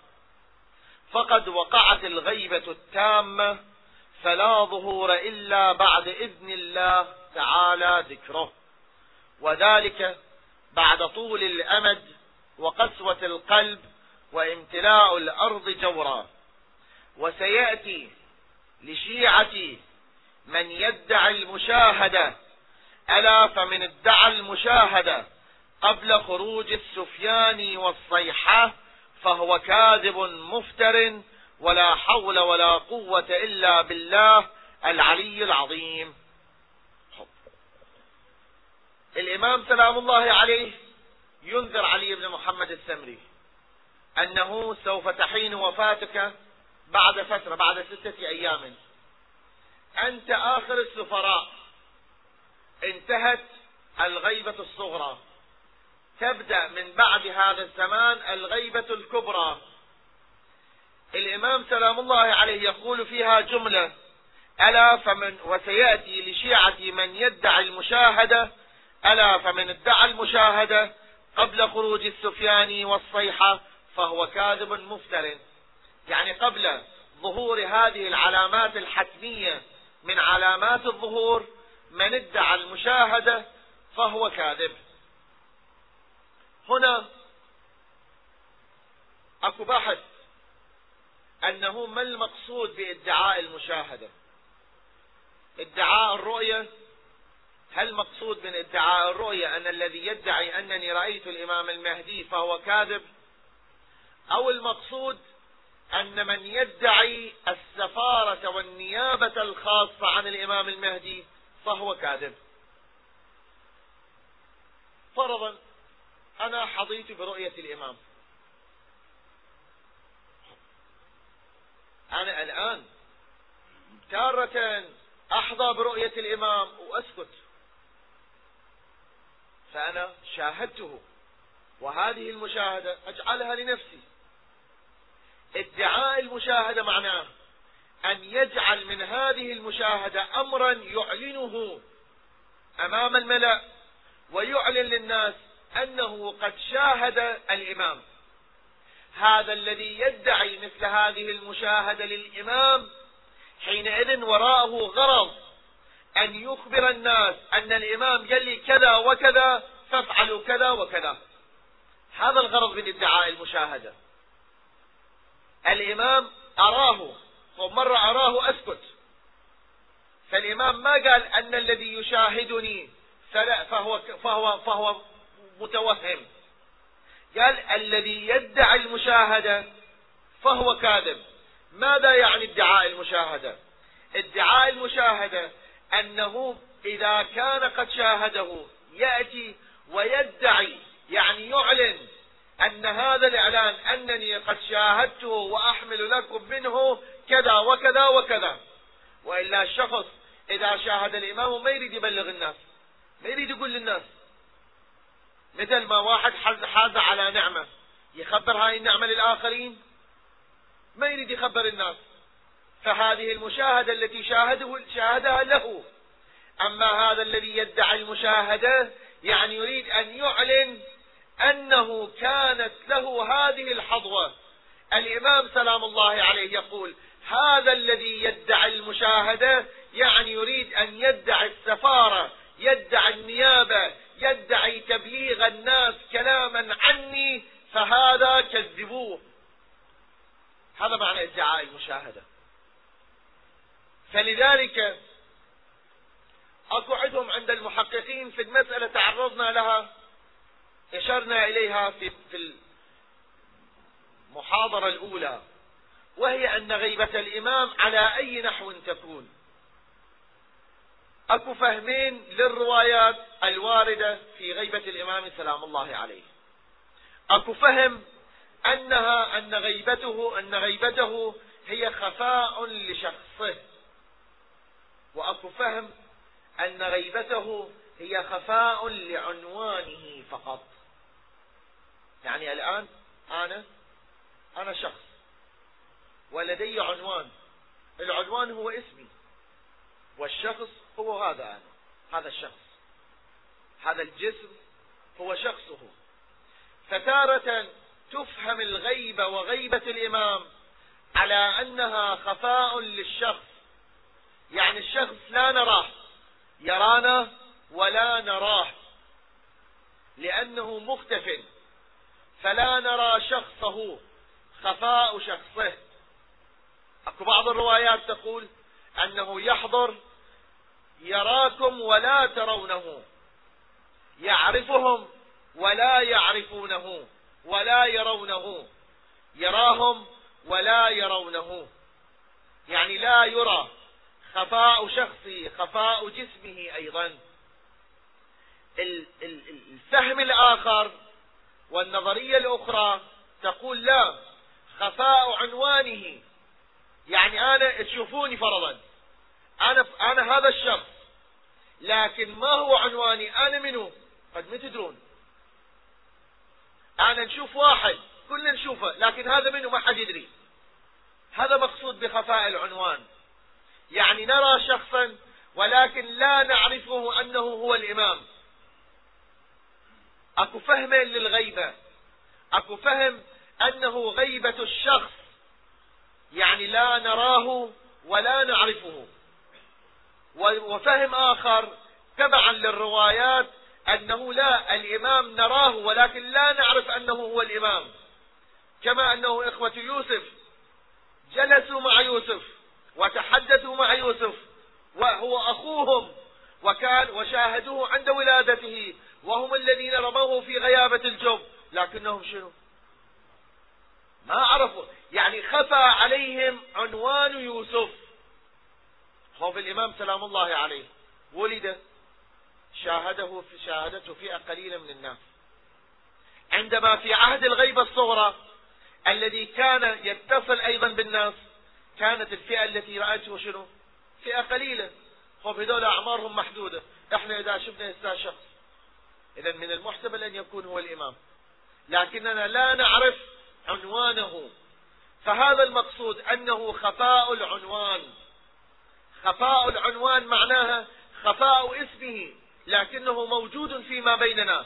فقد وقعت الغيبة التامة فلا ظهور إلا بعد إذن الله تعالى ذكره. وذلك بعد طول الأمد وقسوة القلب وامتلاء الأرض جورا. وسيأتي لشيعة من يدعي المشاهدة ألا فمن ادعى المشاهدة. قبل خروج السفيان والصيحة فهو كاذب مفتر ولا حول ولا قوة إلا بالله العلي العظيم. الإمام سلام الله عليه ينذر علي بن محمد السمري أنه سوف تحين وفاتك بعد فترة بعد ستة أيام. أنت آخر السفراء. انتهت الغيبة الصغرى. تبدأ من بعد هذا الزمان الغيبة الكبرى. الإمام سلام الله عليه يقول فيها جملة ألا فمن وسيأتي لشيعة من يدعي المشاهدة ألا فمن ادعى المشاهدة قبل خروج السفياني والصيحة فهو كاذب مفتر. يعني قبل ظهور هذه العلامات الحتمية من علامات الظهور من ادعى المشاهدة فهو كاذب. هنا أكو بحث أنه ما المقصود بإدعاء المشاهدة؟ إدعاء الرؤية؟ هل مقصود من إدعاء الرؤية أن الذي يدعي أنني رأيت الإمام المهدي فهو كاذب؟ أو المقصود أن من يدعي السفارة والنيابة الخاصة عن الإمام المهدي فهو كاذب؟ فرضا أنا حظيت برؤية الإمام. أنا الآن تارة أحظى برؤية الإمام وأسكت. فأنا شاهدته وهذه المشاهدة أجعلها لنفسي. ادعاء المشاهدة معناه أن يجعل من هذه المشاهدة أمرا يعلنه أمام الملأ ويعلن للناس أنه قد شاهد الإمام. هذا الذي يدعي مثل هذه المشاهدة للإمام حينئذ وراءه غرض أن يخبر الناس أن الإمام قال لي كذا وكذا فافعلوا كذا وكذا. هذا الغرض من ادعاء المشاهدة. الإمام أراه ومرة أراه أسكت. فالإمام ما قال أن الذي يشاهدني فهو, فهو, فهو متوهم. قال الذي يدعي المشاهدة فهو كاذب. ماذا يعني ادعاء المشاهدة؟ ادعاء المشاهدة أنه إذا كان قد شاهده يأتي ويدعي يعني يعلن أن هذا الإعلان أنني قد شاهدته وأحمل لكم منه كذا وكذا وكذا. وإلا الشخص إذا شاهد الإمام ما يريد يبلغ الناس ما يريد يقول للناس. مثل ما واحد حاز على نعمة يخبر هاي النعمة للآخرين؟ ما يريد يخبر الناس. فهذه المشاهدة التي شاهده شاهدها له. أما هذا الذي يدعي المشاهدة يعني يريد أن يعلن أنه كانت له هذه الحظوة. الإمام سلام الله عليه يقول هذا الذي يدعي المشاهدة يعني يريد أن يدعي السفارة يدعي النيابة يدعي تبليغ الناس كلاما عني فهذا كذبوه. هذا معنى ادعاء المشاهدة. فلذلك أكو عندهم عند المحققين في المسألة تعرضنا لها إشرنا إليها في في المحاضرة الأولى وهي أن غيبة الإمام على أي نحو تكون. أكو فهمين للروايات الواردة في غيبة الإمام سلام الله عليه. أكو فهم أنها أن غيبته أن غيبته هي خفاء لشخصه. وأكو فهم أن غيبته هي خفاء لعنوانه فقط. يعني الآن أنا أنا شخص ولدي عنوان. العنوان هو اسمي. والشخص هو هذا أنا هذا الشخص. هذا الجسم هو شخصه. فتارة تفهم الغيبة وغيبة الإمام على أنها خفاء للشخص. يعني الشخص لا نراه يرانا ولا نراه لأنه مختف. فلا نرى شخصه خفاء شخصه. أكو بعض الروايات تقول أنه يحضر يراكم ولا ترونه. يعرفهم ولا يعرفونه. ولا يرونه. يراهم ولا يرونه. يعني لا يرى. خفاء شخصه خفاء جسمه أيضا. الفهم الآخر والنظرية الأخرى تقول لا خفاء عنوانه. يعني أنا تشوفوني فرضا. أنا أنا هذا الشخص. لكن ما هو عنواني؟ أنا منو؟ قد ما تدرون. أنا نشوف واحد كلنا نشوفه لكن هذا منو؟ ما حد يدري. هذا مقصود بخفاء العنوان. يعني نرى شخصا ولكن لا نعرفه أنه هو الإمام. أكو فهم للغيبة. أكو فهم أنه غيبة الشخص. يعني لا نراه ولا نعرفه. وفهم آخر تبعا للروايات أنه لا الإمام نراه ولكن لا نعرف أنه هو الإمام. كما أنه إخوة يوسف جلسوا مع يوسف وتحدثوا مع يوسف وهو أخوهم وكان وشاهدوه عند ولادته وهم الذين رموه في غيابة الجب لكنهم شنو؟ ما عرفوا. يعني خفى عليهم عنوان يوسف. خوف الإمام سلام الله عليه ولد شاهده في شاهدته فئة قليلة من الناس. عندما في عهد الغيبة الصغرى الذي كان يتصل أيضا بالناس كانت الفئة التي رأته شنو؟ فئة قليلة. خوف هذول أعمارهم محدودة. إحنا إذا شفنا هسه شخص إذا من المحتمل أن يكون هو الإمام. لكننا لا نعرف عنوانه. فهذا المقصود أنه خفاء العنوان. خفاء العنوان معناها خفاء اسمه لكنه موجود فيما بيننا.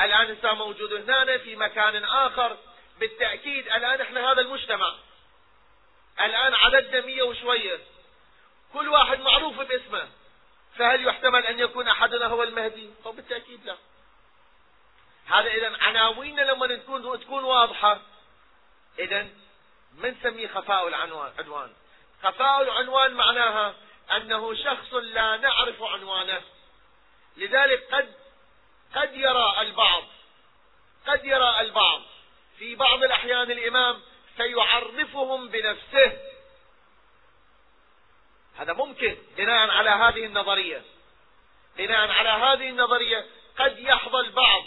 الآن إنسان موجود هنا في مكان آخر. بالتأكيد الآن إحنا هذا المجتمع. الآن عددنا مية وشوية. كل واحد معروف باسمه. فهل يحتمل أن يكون أحدنا هو المهدي؟ هو بالتأكيد لا. هذا إذا عناويننا لما تكون تكون واضحة. إذا ما نسميه خفاء العنوان؟ خفاء العنوان معناها أنه شخص لا نعرف عنوانه. لذلك قد قد يرى البعض قد يرى البعض. في بعض الأحيان الإمام فيعرفهم بنفسه. هذا ممكن بناء على هذه النظرية. بناء على هذه النظرية قد يحظى البعض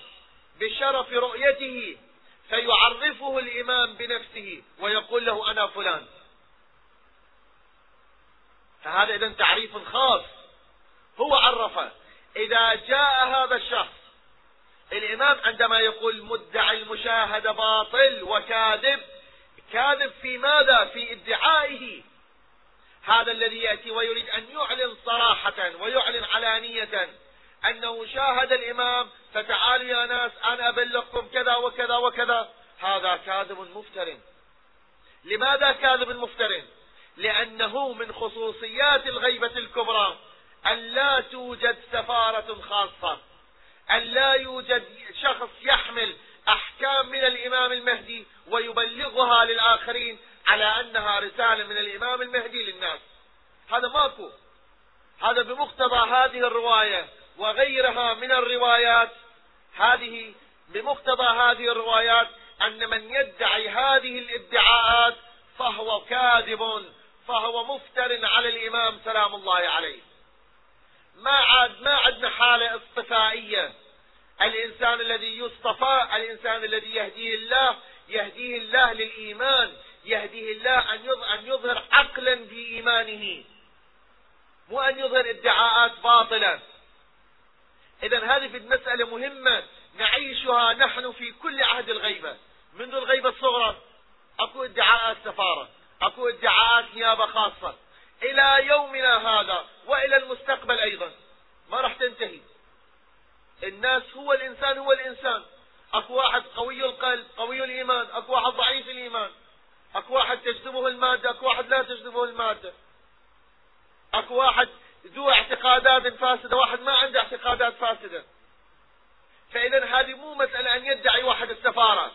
بشرف رؤيته. فيعرفه الإمام بنفسه ويقول له أنا فلان. فهذا إذا تعريف خاص. هو عرفه إذا جاء هذا الشخص الإمام عندما يقول مدعي المشاهدة باطل وكاذب كاذب في ماذا؟ في ادعائه. هذا الذي يأتي ويريد أن يعلن صراحة ويعلن علانية أنه شاهد الإمام فتعالوا يا ناس أنا أبلغكم كذا وكذا وكذا. هذا كاذب مفتر لماذا كاذب مفتر لأنه من خصوصيات الغيبة الكبرى أن لا توجد سفارة خاصة أن لا يوجد شخص يحمل أحكام من الإمام المهدي ويبلغها للآخرين على أنها رسالة من الإمام المهدي للناس. هذا ماكو. هذا بمقتضى هذه الرواية وغيرها من الروايات هذه بمقتضى هذه الروايات أن من يدعي هذه الإدعاءات فهو كاذب. فهو مفتر على الإمام سلام الله عليه. ما عاد ما عندنا حالة اصطفائية. الإنسان الذي يصطفى الإنسان الذي يهديه الله يهديه الله للإيمان يهديه الله أن يظهر عقلا في إيمانه. مو أن يظهر ادعاءات باطلة. إذا هذه المسألة مهمة. نعيشها نحن في كل عهد الغيبة. منذ الغيبة الصغرى أكو ادعاءات سفارة. أكو ادعاءات نيابة خاصة. إلى يومنا هذا وإلى المستقبل أيضا. ما راح تنتهي. الناس هو الإنسان هو الإنسان. أكو واحد قوي القلب قوي الإيمان أكو واحد ضعيف الإيمان. أكو واحد تجذبه المادة أكو واحد لا تجذبه المادة. أكو واحد ذو اعتقادات فاسدة واحد ما عنده اعتقادات فاسدة. فإذا هذه مو مسألة أن يدعي واحد السفارة.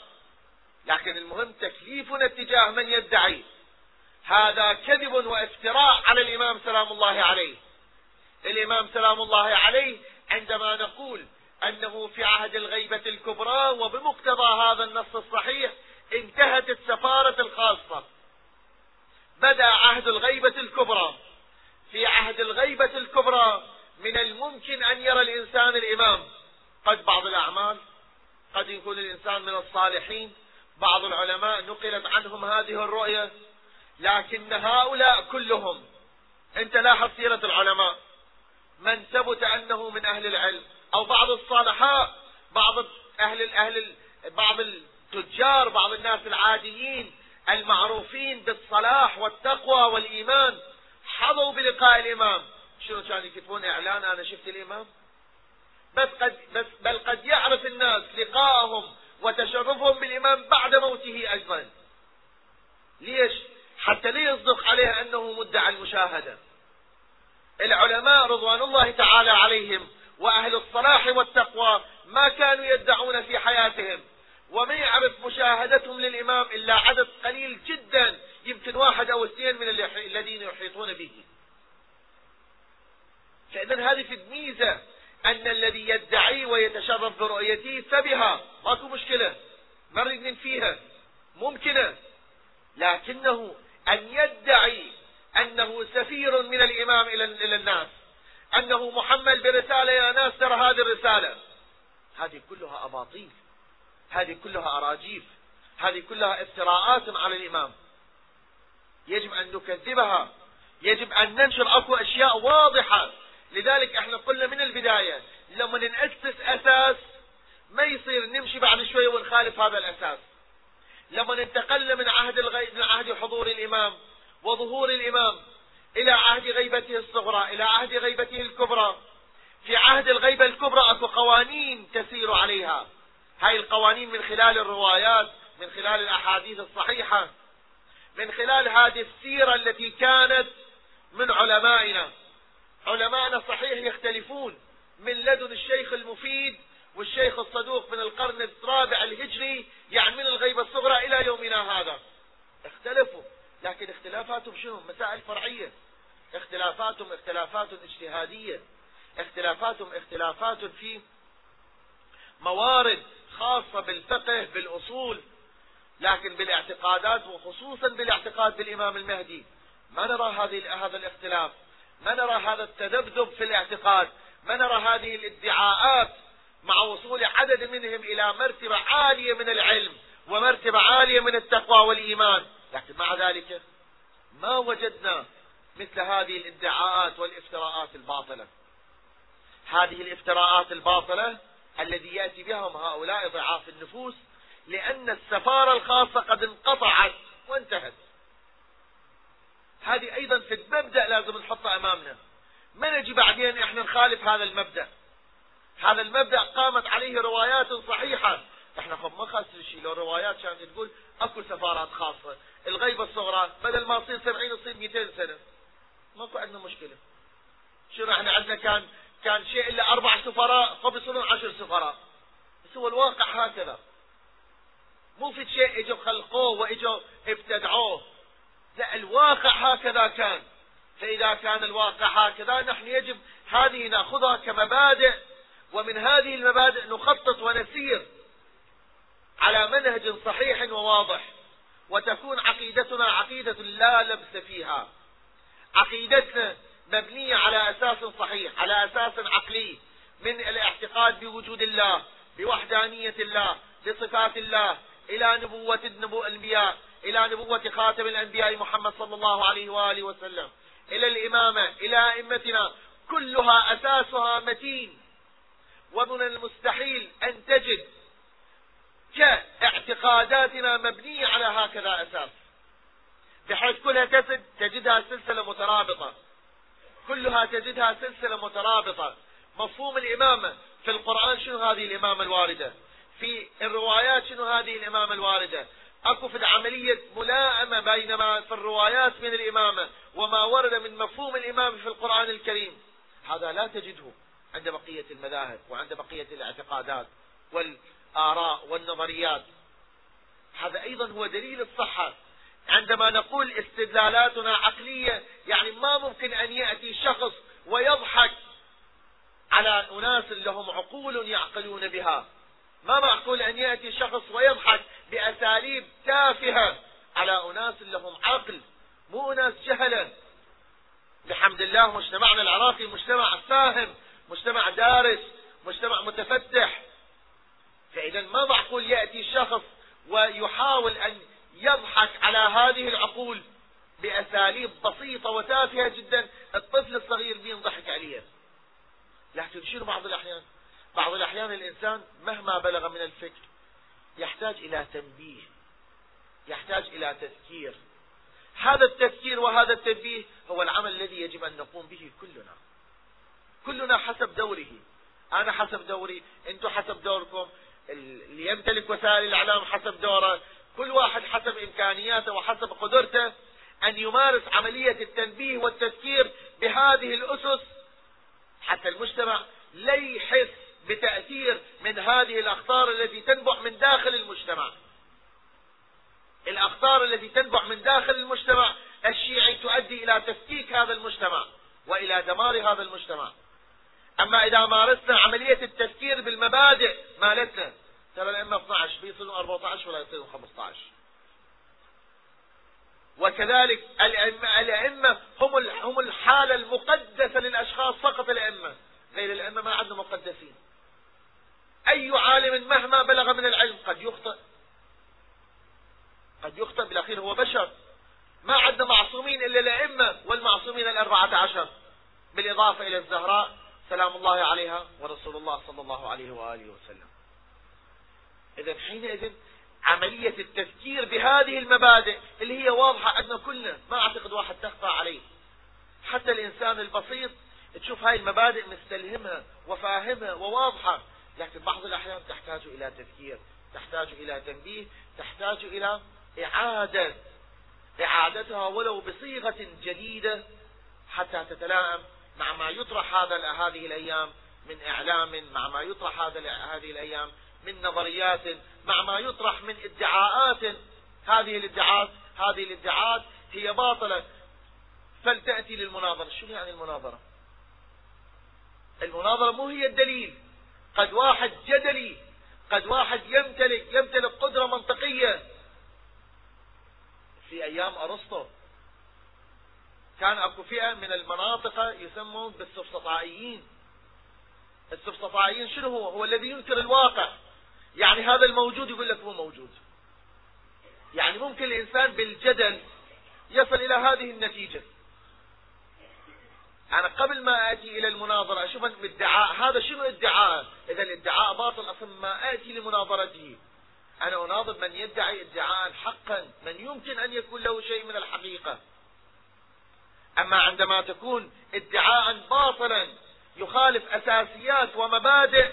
لكن المهم تكليفنا اتجاه من يدعي. هذا كذب وافتراء على الإمام سلام الله عليه. الإمام سلام الله عليه عندما نقول أنه في عهد الغيبة الكبرى وبمقتضى هذا النص الصحيح انتهت السفارة الخاصة. بدأ عهد الغيبة الكبرى. في عهد الغيبة الكبرى من الممكن أن يرى الإنسان الإمام. قد بعض الأعمال قد يكون الإنسان من الصالحين. بعض العلماء نقلت عنهم هذه الرؤية. لكن هؤلاء كلهم أنت لاحظ سيرة العلماء من ثبت أنه من أهل العلم أو بعض الصالحاء بعض أهل الاهل بعض التجار بعض الناس العاديين المعروفين بالصلاح والتقوى والإيمان حظوا بلقاء الإمام. شنو كانوا يكتبون؟ إعلان أنا شفت الإمام. بس قد بس بل قد يعرف الناس لقاءهم وتشرفهم بالإمام بعد موته أيضا ليش؟ حتى لا يصدق عليه أنه مدعى المشاهدة. العلماء رضوان الله تعالى عليهم وأهل الصلاح والتقوى ما كانوا يدعون في حياتهم. وما يعرف مشاهدتهم للإمام إلا عدد قليل جدا يمكن واحد أو اثنين من الذين يحيطون به. فإذا هذه في الميزة أن الذي يدعي ويتشرف برؤيته فبها. ماكو مشكلة. ما نريد فيها. ممكنة. لكنه أن يدعي أنه سفير من الإمام إلى الناس أنه محمل برسالة يا ناس ترى هذه الرسالة. هذه كلها أباطيل هذه كلها أراجيف هذه كلها افتراءات على الإمام. يجب أن نكذبها يجب أن ننشر أكو أشياء واضحة. لذلك إحنا قلنا من البداية لما نأسس أساس ما يصير نمشي بعد شوية ونخالف هذا الأساس. لما انتقلنا من عهد الغيب من عهد حضور الإمام وظهور الإمام إلى عهد غيبته الصغرى إلى عهد غيبته الكبرى. في عهد الغيبة الكبرى أكو قوانين تسير عليها. هاي القوانين من خلال الروايات من خلال الأحاديث الصحيحة من خلال هذه السيرة التي كانت من علمائنا. علمائنا صحيح يختلفون من لدن الشيخ المفيد والشيخ الصدوق من القرن الرابع الهجري يعني من الغيبة الصغرى إلى يومنا هذا. اختلفوا. لكن اختلافاتهم شنو؟ مسائل فرعية. اختلافاتهم اختلافات اجتهادية. اختلافاتهم اختلافات في موارد خاصة بالفقه بالأصول. لكن بالاعتقادات وخصوصا بالاعتقاد بالإمام المهدي. ما نرى هذه هذا الاختلاف. ما نرى هذا التذبذب في الاعتقاد. ما نرى هذه الادعاءات مع وصول عدد منهم إلى مرتبة عالية من العلم ومرتبة عالية من التقوى والإيمان. لكن مع ذلك ما وجدنا مثل هذه الادعاءات والافتراءات الباطلة. هذه الافتراءات الباطلة الذي يأتي بهم هؤلاء ضعاف النفوس لأن السفارة الخاصة قد انقطعت وانتهت. هذه أيضا في المبدأ لازم نحطها أمامنا. ما نجي بعدين إحنا نخالف هذا المبدأ؟ هذا المبدأ قامت عليه روايات صحيحة. إحنا خب ما شيء لو روايات كانت تقول أكو سفارات خاصة. الغيبة الصغرى بدل ما تصير 70 تصير 200 سنة. ماكو عندنا مشكلة. شنو إحنا عندنا كان كان شيء إلا أربع سفراء فبيصيرون عشر سفراء. بس هو الواقع هكذا. مو في شيء إجوا خلقوه وإجوا ابتدعوه. لا الواقع هكذا كان. فإذا كان الواقع هكذا نحن يجب هذه نأخذها كمبادئ ومن هذه المبادئ نخطط ونسير على منهج صحيح وواضح وتكون عقيدتنا عقيدة لا لبس فيها. عقيدتنا مبنية على أساس صحيح على أساس عقلي من الاعتقاد بوجود الله بوحدانية الله بصفات الله إلى نبوة الأنبياء إلى نبوة خاتم الأنبياء محمد صلى الله عليه وآله وسلم إلى الإمامة إلى أئمتنا كلها أساسها متين. ومن المستحيل أن تجد كاعتقاداتنا مبنية على هكذا أساس. بحيث كلها تجد تجدها سلسلة مترابطة. كلها تجدها سلسلة مترابطة. مفهوم الإمامة في القرآن شنو هذه الإمامة الواردة؟ في الروايات شنو هذه الإمامة الواردة؟ أكو في عملية ملائمة بينما في الروايات من الإمامة وما ورد من مفهوم الإمامة في القرآن الكريم. هذا لا تجده. عند بقية المذاهب وعند بقية الاعتقادات والآراء والنظريات. هذا أيضا هو دليل الصحة. عندما نقول استدلالاتنا عقلية يعني ما ممكن أن يأتي شخص ويضحك على أناس لهم عقول يعقلون بها. ما معقول أن يأتي شخص ويضحك بأساليب تافهة على أناس لهم عقل مو أناس جهلة بحمد الله مجتمعنا العراقي مجتمع فاهم مجتمع دارس مجتمع متفتح فإذا ما معقول يأتي شخص ويحاول أن يضحك على هذه العقول بأساليب بسيطة وتافهة جدا الطفل الصغير بينضحك عليه لكن شنو بعض الأحيان بعض الأحيان الإنسان مهما بلغ من الفكر يحتاج إلى تنبيه يحتاج إلى تذكير. هذا التذكير وهذا التنبيه هو العمل الذي يجب أن نقوم به كلنا. كلنا حسب دوره. أنا حسب دوري أنتم حسب دوركم. اللي يمتلك وسائل الإعلام حسب دوره. كل واحد حسب إمكانياته وحسب قدرته أن يمارس عملية التنبيه والتذكير بهذه الأسس. حتى المجتمع لا يحس بتأثير من هذه الأخطار التي تنبع من داخل المجتمع. الأخطار التي تنبع من داخل المجتمع الشيعي تؤدي إلى تفكيك هذا المجتمع وإلى دمار هذا المجتمع. أما إذا مارسنا عملية التفكير بالمبادئ مالتنا ترى الأئمة 12 بيصيروا 14 ولا يصيروا 15 وكذلك الأئمة, هم هم الحالة المقدسة للأشخاص فقط الأئمة. غير الأئمة ما عندهم مقدسين. أي عالم مهما بلغ من العلم قد يخطئ. قد يخطئ بالأخير هو بشر. ما عندنا معصومين إلا الأئمة والمعصومين الأربعة عشر. بالإضافة إلى الزهراء سلام الله عليها ورسول الله صلى الله عليه وآله وسلم. إذا حينئذ عملية التفكير بهذه المبادئ اللي هي واضحة عندنا كلنا ما أعتقد واحد تخفى عليه. حتى الإنسان البسيط تشوف هاي المبادئ مستلهمها وفاهمها وواضحة لكن بعض الأحيان تحتاج إلى تفكير تحتاج إلى تنبيه تحتاج إلى إعادة إعادتها ولو بصيغة جديدة حتى تتلائم مع ما يطرح هذا هذه الأيام من إعلام مع ما يطرح هذا هذه الأيام من نظريات مع ما يطرح من ادعاءات. هذه الادعاءات هذه الادعاءات هي باطلة. فلتأتي للمناظرة. شو يعني المناظرة؟ المناظرة مو هي الدليل. قد واحد جدلي قد واحد يمتلك يمتلك قدرة منطقية. في أيام أرسطو. كان أكو فئة من المناطق يسمون بالسفسطائيين السفسطائيين شنو هو؟ هو الذي ينكر الواقع. يعني هذا الموجود يقول لك هو موجود. يعني ممكن الإنسان بالجدل يصل إلى هذه النتيجة. أنا قبل ما آتي إلى المناظرة أشوف الادعاء هذا شنو ادعاء إذا الادعاء باطل أصلا ما آتي لمناظرته. أنا أناظر من يدعي ادعاء حقا من يمكن أن يكون له شيء من الحقيقة. أما عندما تكون ادعاء باطلا يخالف أساسيات ومبادئ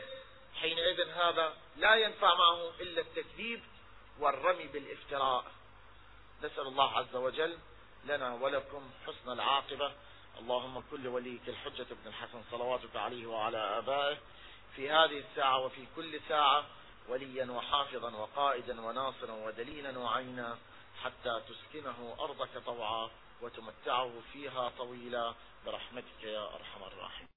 حينئذ هذا لا ينفع معه إلا التكذيب والرمي بالافتراء. نسأل الله عز وجل لنا ولكم حسن العاقبة. اللهم كل وليك الحجة ابن الحسن صلواتك عليه وعلى آبائه. في هذه الساعة وفي كل ساعة وليا وحافظا وقائدا وناصرا ودليلا وعينا حتى تسكنه أرضك طوعا وتمتعه فيها طويلا برحمتك يا أرحم الراحمين.